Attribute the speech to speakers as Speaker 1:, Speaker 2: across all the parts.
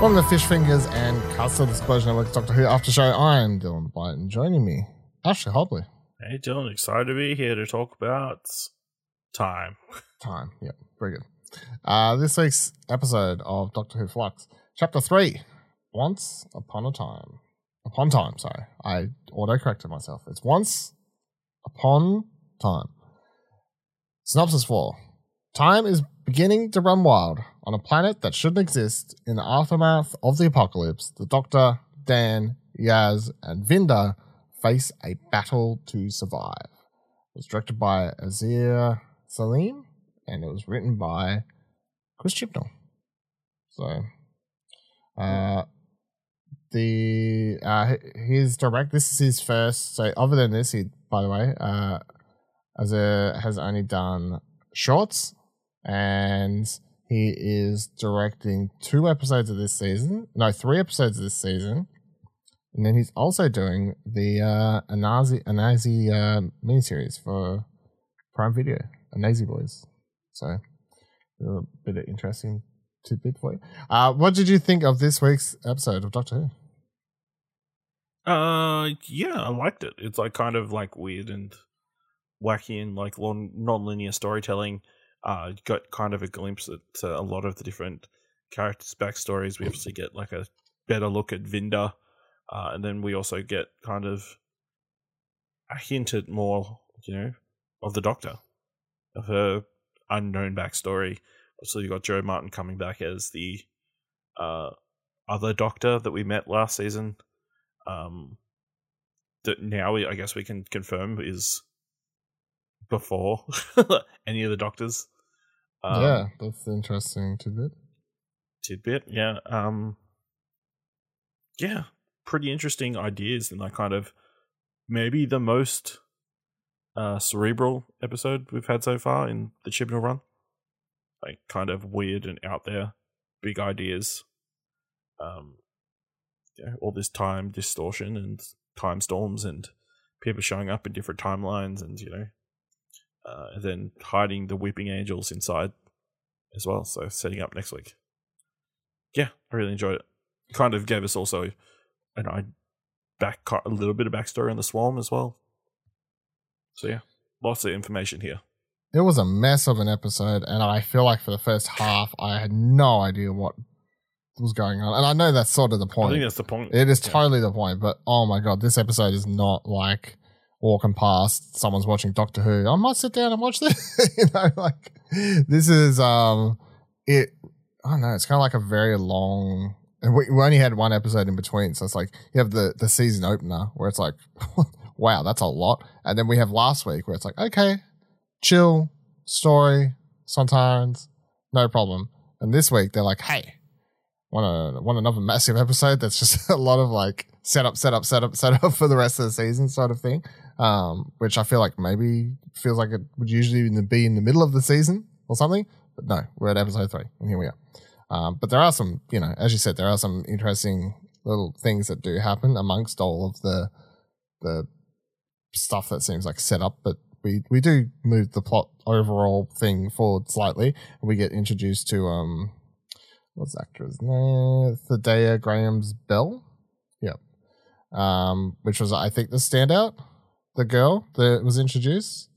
Speaker 1: Welcome to Fish Fingers and Custard Explosion Network Doctor Who After Show. I'm Dylan Blight joining me, Ashley Hobley.
Speaker 2: Hey Dylan, excited to be here to talk about time.
Speaker 1: Time, yep, very good. Uh, this week's episode of Doctor Who Flux, Chapter 3, Once Upon a Time. Upon Time, sorry. I auto-corrected myself. It's Once Upon Time. Synopsis 4. Time is beginning to run wild on a planet that shouldn't exist in the aftermath of the apocalypse. The Doctor, Dan, Yaz, and Vinder face a battle to survive. It was directed by Azhur Saleem and it was written by Chris Chibnall. So, uh, the uh, his direct. This is his first. So, other than this, he by the way, uh, Azir has only done shorts and he is directing two episodes of this season. No, three episodes of this season. And then he's also doing the uh, Anansi Anansi uh, miniseries for Prime Video, Anansi Boys. So a bit of interesting tidbit for you. Uh, what did you think of this week's episode of Doctor
Speaker 2: Who? Uh, yeah, I liked it. It's like kind of like weird and wacky and like non-linear storytelling uh, got kind of a glimpse at uh, a lot of the different characters' backstories. We obviously get like a better look at Vinder, uh, and then we also get kind of a hint at more, you know, of the Doctor, of her unknown backstory. Also, you got Jo Martin coming back as the uh, other Doctor that we met last season. Um, that now we, I guess we can confirm is before any of the doctors.
Speaker 1: Um, yeah, that's interesting tidbit.
Speaker 2: Tidbit, yeah. Um, yeah, pretty interesting ideas and like kind of maybe the most uh, cerebral episode we've had so far in the Chibnall run. Like kind of weird and out there, big ideas. Um, yeah, all this time distortion and time storms and people showing up in different timelines and you know uh, and then hiding the weeping angels inside as well. So setting up next week. Yeah, I really enjoyed it. Kind of gave us also an I back a little bit of backstory on the swarm as well. So yeah, lots of information here.
Speaker 1: It was a mess of an episode, and I feel like for the first half, I had no idea what was going on. And I know that's sort of the point. I
Speaker 2: think that's the point.
Speaker 1: It is yeah. totally the point. But oh my god, this episode is not like walking past, someone's watching Doctor Who. I might sit down and watch this. you know, like this is um it. I don't know. It's kind of like a very long. We, we only had one episode in between, so it's like you have the the season opener where it's like, wow, that's a lot, and then we have last week where it's like, okay, chill story, sometimes no problem, and this week they're like, hey, want a want another massive episode that's just a lot of like set up, set up, set up, set up for the rest of the season sort of thing um, which I feel like maybe feels like it would usually be in the middle of the season or something. But no, we're at episode three, and here we are. Um, but there are some, you know, as you said, there are some interesting little things that do happen amongst all of the the stuff that seems like set up. But we we do move the plot overall thing forward slightly, and we get introduced to um, what's the actor's name? Thaddea Graham's Bel. Yep. Um, which was I think the standout the girl that was introduced,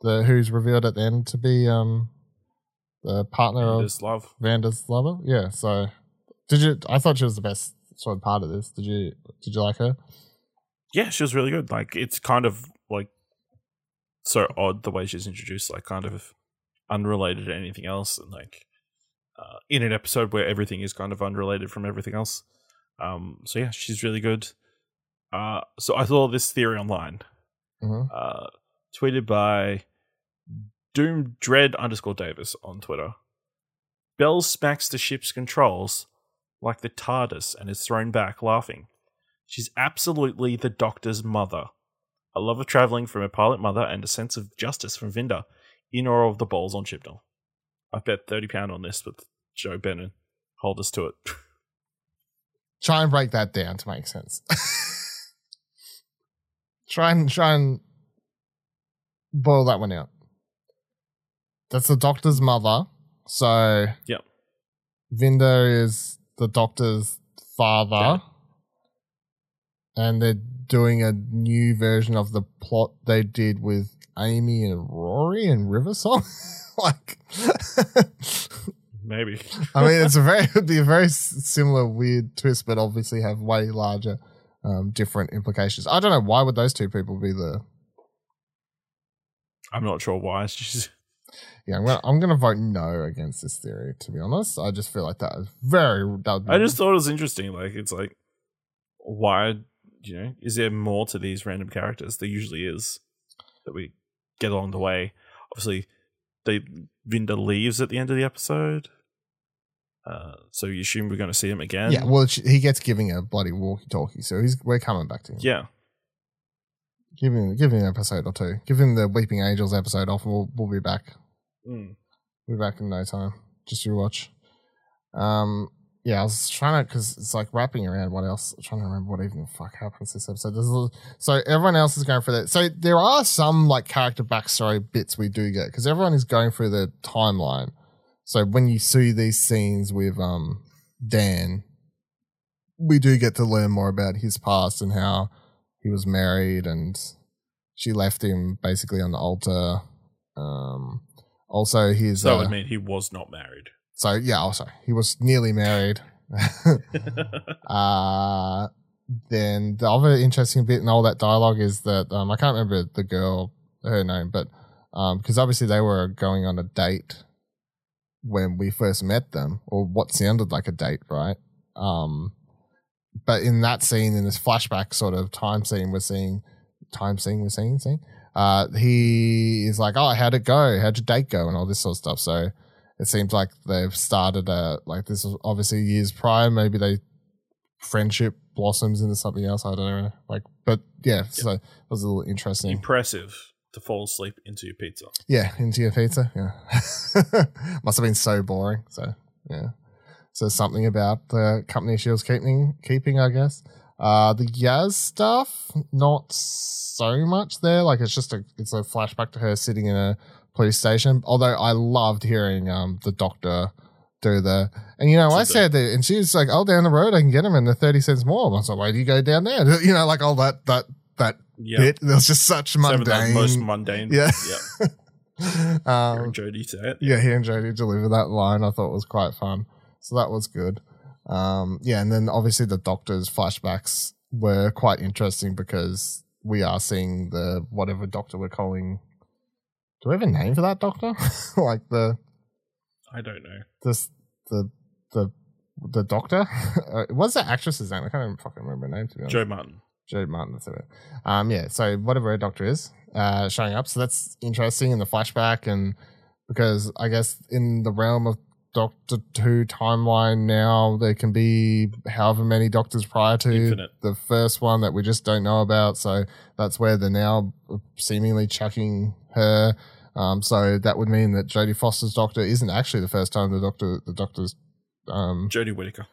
Speaker 1: the who's revealed at the end to be um the partner of
Speaker 2: love.
Speaker 1: Vinder's lover. Yeah. So did you? I thought she was the best sort of part of this. Did you? Did you like her?
Speaker 2: Yeah, she was really good. Like it's kind of like so odd the way she's introduced, like kind of unrelated to anything else, and like uh, in an episode where everything is kind of unrelated from everything else. Um, so yeah, she's really good. Uh, so I saw this theory online
Speaker 1: mm-hmm.
Speaker 2: uh, tweeted by Doom Dread underscore Davis on Twitter. Bel smacks the ship's controls like the TARDIS and is thrown back, laughing. She's absolutely the Doctor's mother. A love of travelling from her pilot mother and a sense of justice from Vinder, in awe of the balls on Chibnall. I bet £30 on this with Joe Bennett. Hold us to it.
Speaker 1: Try and break that down to make sense. Try and try and boil that one out. That's the doctor's mother. So
Speaker 2: yep.
Speaker 1: Vinder is the Doctor's father, and they're doing a new version of the plot they did with Amy and Rory and River Song. like,
Speaker 2: Maybe.
Speaker 1: I mean, it's a very it'd be a very similar weird twist, but obviously have way larger, um, different implications. I don't know why would those two people be the
Speaker 2: I'm not sure why. It's just
Speaker 1: yeah. I'm gonna I'm gonna vote no against this theory. To be honest, I just feel like that is very. That would be
Speaker 2: I just thought it was interesting. Like it's like why you know, is there more to these random characters? There usually is that we get along the way. Obviously they Vinder leaves at the end of the episode. Uh, so you assume we're going to see him again.
Speaker 1: yeah. Well, he gets giving a bloody walkie-talkie, so he's we're coming back to him.
Speaker 2: yeah.
Speaker 1: Give him give him an episode or two. Give him the Weeping Angels episode off, and we'll we'll be back.
Speaker 2: Mm.
Speaker 1: We'll be back in no time. Just you watch. Um, yeah, I was trying to because it's like wrapping around. What else? I'm trying to remember what even the fuck happens this episode. Little- so everyone else is going for that. So there are some like character backstory bits we do get because everyone is going through the timeline. So when you see these scenes with um Dan, we do get to learn more about his past and how he was married and she left him basically on the altar. Um, also, his
Speaker 2: So
Speaker 1: uh,
Speaker 2: would mean he was not married.
Speaker 1: so yeah, also he was nearly married. uh then the other interesting bit in all that dialogue is that um I can't remember the girl her name, but um because obviously they were going on a date when we first met them, or what sounded like a date, right? Um but in that scene, in this flashback sort of time scene, we're seeing time scene, we're seeing, seeing. Uh, he is like, "Oh, how'd it go? How'd your date go?" and all this sort of stuff. So, it seems like they've started a like this was obviously years prior maybe they friendship blossoms into something else i don't know like but yeah so it was a little interesting
Speaker 2: Impressive to fall asleep into your pizza.
Speaker 1: yeah into your pizza yeah. Must have been so boring so yeah. So something about the company she was keeping keeping i guess. Uh the yaz stuff not so much there. Like it's just a it's a flashback to her sitting in a police station. Although i loved hearing um the doctor do the and you know i said that and she was like oh down the road i can get him in the 30 cents more. I was like why do you go down there? You know like all that that that
Speaker 2: Yeah.
Speaker 1: bit there was just such
Speaker 2: Seven
Speaker 1: mundane
Speaker 2: most mundane.
Speaker 1: Yeah.
Speaker 2: Yeah.
Speaker 1: um,
Speaker 2: Hearing Jodie say it.
Speaker 1: yeah, he and Jodie deliver that line. I thought was quite fun. So that was good. Um, yeah, and then obviously the Doctor's flashbacks were quite interesting because we are seeing the whatever Doctor we're calling. Do we have a name for that Doctor? like the
Speaker 2: I don't know.
Speaker 1: this the the the Doctor. Uh, What's the actress's name? I can't even fucking remember her name to be honest.
Speaker 2: Jo Martin.
Speaker 1: Jo Martin, that's it. Um, yeah, so whatever her doctor is, uh, showing up. So that's interesting in the flashback, and because I guess in the realm of Doctor Who timeline now, there can be however many doctors prior to
Speaker 2: Infinite.
Speaker 1: the first one that we just don't know about. So that's where they're now seemingly chucking her. Um, so that would mean that Jodie Foster's doctor isn't actually the first time the doctor, the doctor's, um,
Speaker 2: Jodie Whittaker.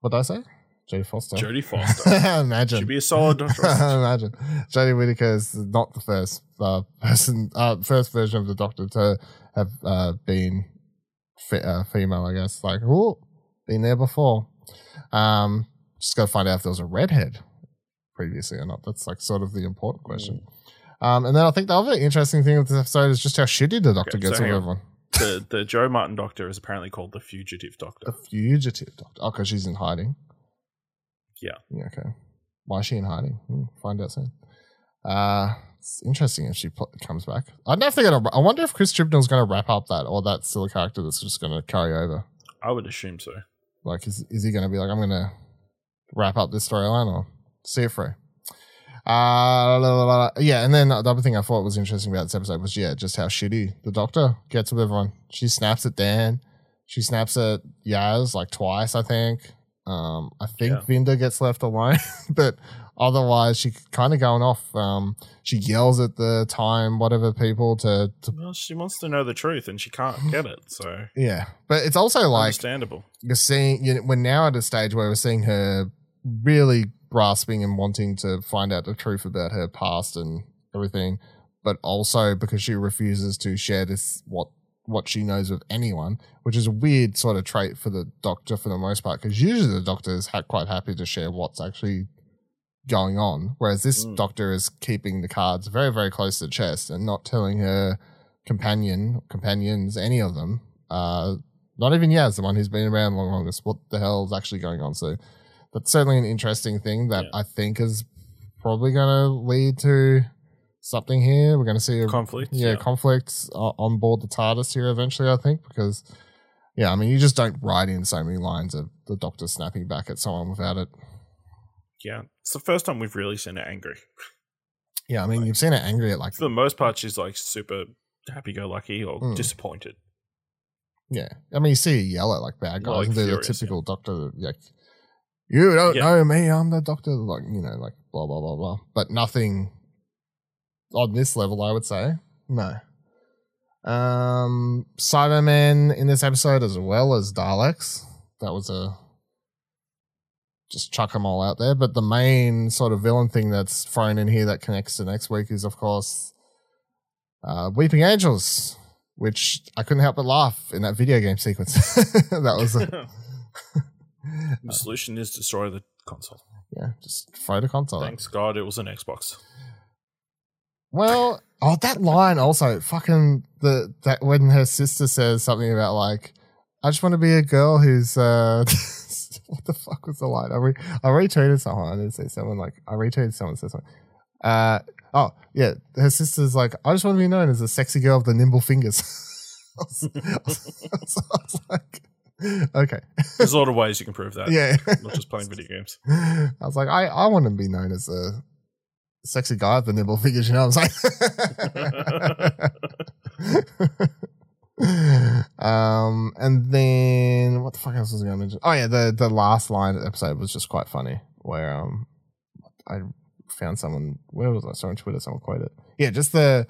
Speaker 1: what did I say? Jodie Foster.
Speaker 2: Jodie Foster.
Speaker 1: Imagine.
Speaker 2: Should be a solid trust.
Speaker 1: Imagine Jodie Whittaker is not the first uh, person, uh, first version of the Doctor to have uh, been fe- uh, female. I guess like oh, been there before. Um, just got to find out if there was a redhead previously or not. That's like sort of the important question. Um, and then I think the other interesting thing with this episode is just how shitty the Doctor
Speaker 2: Okay,
Speaker 1: gets
Speaker 2: so
Speaker 1: with everyone.
Speaker 2: the the Jo Martin Doctor is apparently called the Fugitive Doctor.
Speaker 1: The fugitive Doctor. Oh, because she's in hiding.
Speaker 2: Yeah.
Speaker 1: Yeah. Okay. Why is she in hiding? Hmm, find out soon. Uh, it's interesting if she pl- comes back. I don't know if they're gonna. I wonder if Chris Chibnall's gonna wrap up that, or that's still a character that's just gonna carry over.
Speaker 2: I would assume so.
Speaker 1: Like, is is he gonna be like, I'm gonna wrap up this storyline, or see it through? Uh, la, la, la, la. yeah, and then the other thing I thought was interesting about this episode was yeah, just how shitty the Doctor gets with everyone. She snaps at Dan, she snaps at Yaz like twice, I think. Um, I think
Speaker 2: Yeah.
Speaker 1: Vinder gets left alone, but otherwise she kind of going off. Um, she yells at the time whatever people to, to
Speaker 2: Well, she wants to know the truth and she can't get it, so
Speaker 1: yeah, but it's also like
Speaker 2: understandable.
Speaker 1: you're seeing you know, we're now at a stage where we're seeing her really grasping and wanting to find out the truth about her past and everything but also because she refuses to share this what what she knows of anyone, which is a weird sort of trait for the doctor for the most part, because usually the doctor is ha- quite happy to share what's actually going on, whereas this
Speaker 2: Mm.
Speaker 1: doctor is keeping the cards very, very close to the chest and not telling her companion, companions, any of them, uh, not even Yaz, the one who's been around long longest, what the hell is actually going on. So that's certainly an interesting thing that
Speaker 2: Yeah.
Speaker 1: I think is probably going to lead to something here. We're going to see a
Speaker 2: Conflict.
Speaker 1: yeah, conflict o- on board the TARDIS here eventually, I think, because yeah, I mean, you just don't write in so many lines of the Doctor snapping back at someone without it.
Speaker 2: yeah. It's the first time we've really seen her angry.
Speaker 1: Yeah, I mean, you've seen it angry at like
Speaker 2: For the most part, she's like super happy-go-lucky or
Speaker 1: Mm.
Speaker 2: disappointed.
Speaker 1: yeah. I mean, you see her yell at like bad guys
Speaker 2: Like
Speaker 1: and do the
Speaker 2: furious,
Speaker 1: typical Doctor like, you don't
Speaker 2: Yeah.
Speaker 1: know me, I'm the Doctor, like you know, like blah blah blah blah, but nothing on this level, I would say. No. Um, Cybermen in this episode as well as Daleks. That was a just chuck them all out there. But the main sort of villain thing that's thrown in here that connects to next week is, of course, uh, Weeping Angels, which I couldn't help but laugh in that video game sequence. that was a,
Speaker 2: the solution is destroy the console.
Speaker 1: yeah, just throw the console. out.
Speaker 2: Thanks God it was an Xbox.
Speaker 1: Well, oh, that line also fucking the that when her sister says something about like, I just want to be a girl who's uh, what the fuck was the line? I re- I retweeted someone. I didn't say someone like I retweeted someone said something. Uh oh yeah, her sister's like, I just want to be known as a sexy girl with the nimble fingers. I, was, I was- I was like, okay,
Speaker 2: There's a lot of ways you can prove that.
Speaker 1: yeah.
Speaker 2: Not just playing video games.
Speaker 1: I was like, I, I want to be known as a sexy guy with the nimble fingers, you know what I'm saying? um, and then what the fuck else was I going to mention? Oh yeah, the the last line of the episode was just quite funny, where um, I found someone. Where was I? Saw on Twitter. Someone quoted. Yeah, just the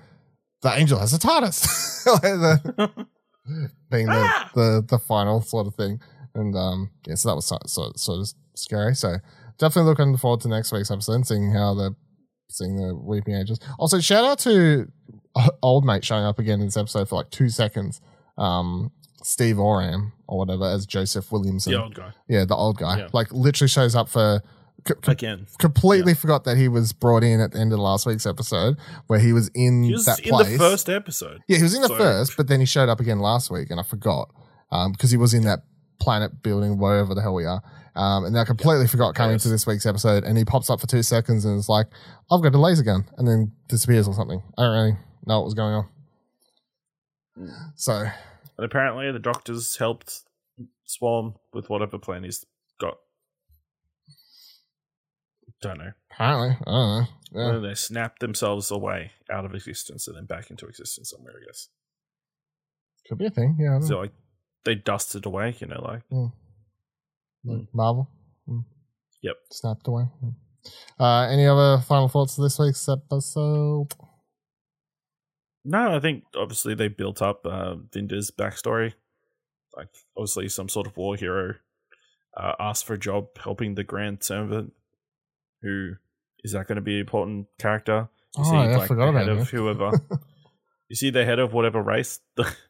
Speaker 1: the angel has a TARDIS, like the, being the,
Speaker 2: Ah!
Speaker 1: the the final sort of thing. And um, yeah, so that was sort, sort, sort of scary. So definitely looking forward to next week's episode, and seeing how the seeing the weeping angels. Also, shout out to uh, old mate showing up again in this episode for like two seconds. Um, Steve Oram or whatever as Joseph Williamson.
Speaker 2: the old guy.
Speaker 1: Yeah, the old guy.
Speaker 2: Yeah.
Speaker 1: Like literally shows up for. c- c-
Speaker 2: Again.
Speaker 1: completely forgot that he was brought in at the end of last week's episode where he was in
Speaker 2: He was
Speaker 1: that
Speaker 2: in
Speaker 1: place.
Speaker 2: the first episode.
Speaker 1: Yeah, he was in the
Speaker 2: So-
Speaker 1: first, but then he showed up again last week, and I forgot um, because he was in that planet building, wherever the hell we are. Um, and I completely forgot coming
Speaker 2: Yes.
Speaker 1: to this week's episode, and he pops up for two seconds and is like, "I've got a laser gun," and then disappears or something. I don't really know what was going on. So
Speaker 2: And apparently the doctors helped Swarm with whatever plan he's got. Don't know.
Speaker 1: apparently, I don't know. Yeah.
Speaker 2: Whether they snapped themselves away out of existence and then back into existence somewhere, I guess.
Speaker 1: Could be a thing. Yeah,
Speaker 2: So like they dusted away, you know, like
Speaker 1: Like Marvel. Mm.
Speaker 2: Yep.
Speaker 1: Snapped away. Mm. Uh, any other final thoughts of this week's episode?
Speaker 2: No, I think obviously they built up uh, Vinder's backstory. Like, obviously, some sort of war hero uh, asked for a job helping the Grand Serpent. Who is that going to be an important character?
Speaker 1: Oh, yeah, I forgot
Speaker 2: the
Speaker 1: about
Speaker 2: of whoever. you see the head of whatever race?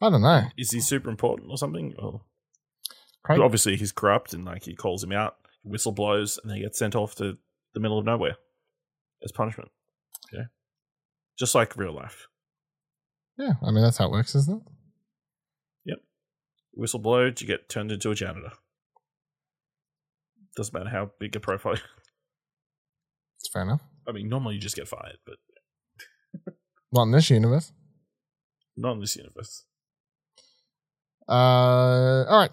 Speaker 1: I don't know.
Speaker 2: is he super important or something? Or
Speaker 1: Craig,
Speaker 2: obviously he's corrupt and like he calls him out, whistle blows, and they get sent off to the middle of nowhere as punishment. Yeah, just like real life.
Speaker 1: yeah, I mean that's how it works, isn't it? Yep.
Speaker 2: Whistle blowed, you get turned into a janitor. Doesn't matter how big a profile.
Speaker 1: It's fair enough.
Speaker 2: I mean, normally you just get fired, but
Speaker 1: Not in this universe.
Speaker 2: not in this universe.
Speaker 1: Uh, all right,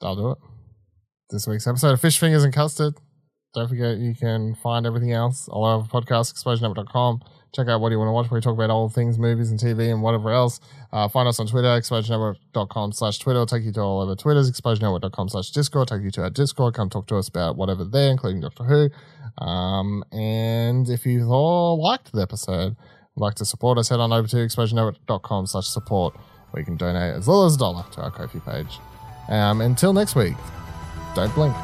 Speaker 1: I'll do it. This week's episode of Fish Fingers and Custard. Don't forget you can find everything else all over podcast, explosionnetwork.com. Check out what you want to watch where we talk about all things, movies and TV and whatever else. Uh, find us on Twitter, explosionnetwork.com slash Twitter. It'll take you to all over Twitters, explosionnetwork.com slash Discord. Take you to our Discord. Come talk to us about whatever there, including Doctor Who. Um, and if you've all liked the episode, like to support us, head on over to explosionnetwork.com slash support where you can donate as little as a dollar to our Ko-fi page. Um, until next week, don't blink.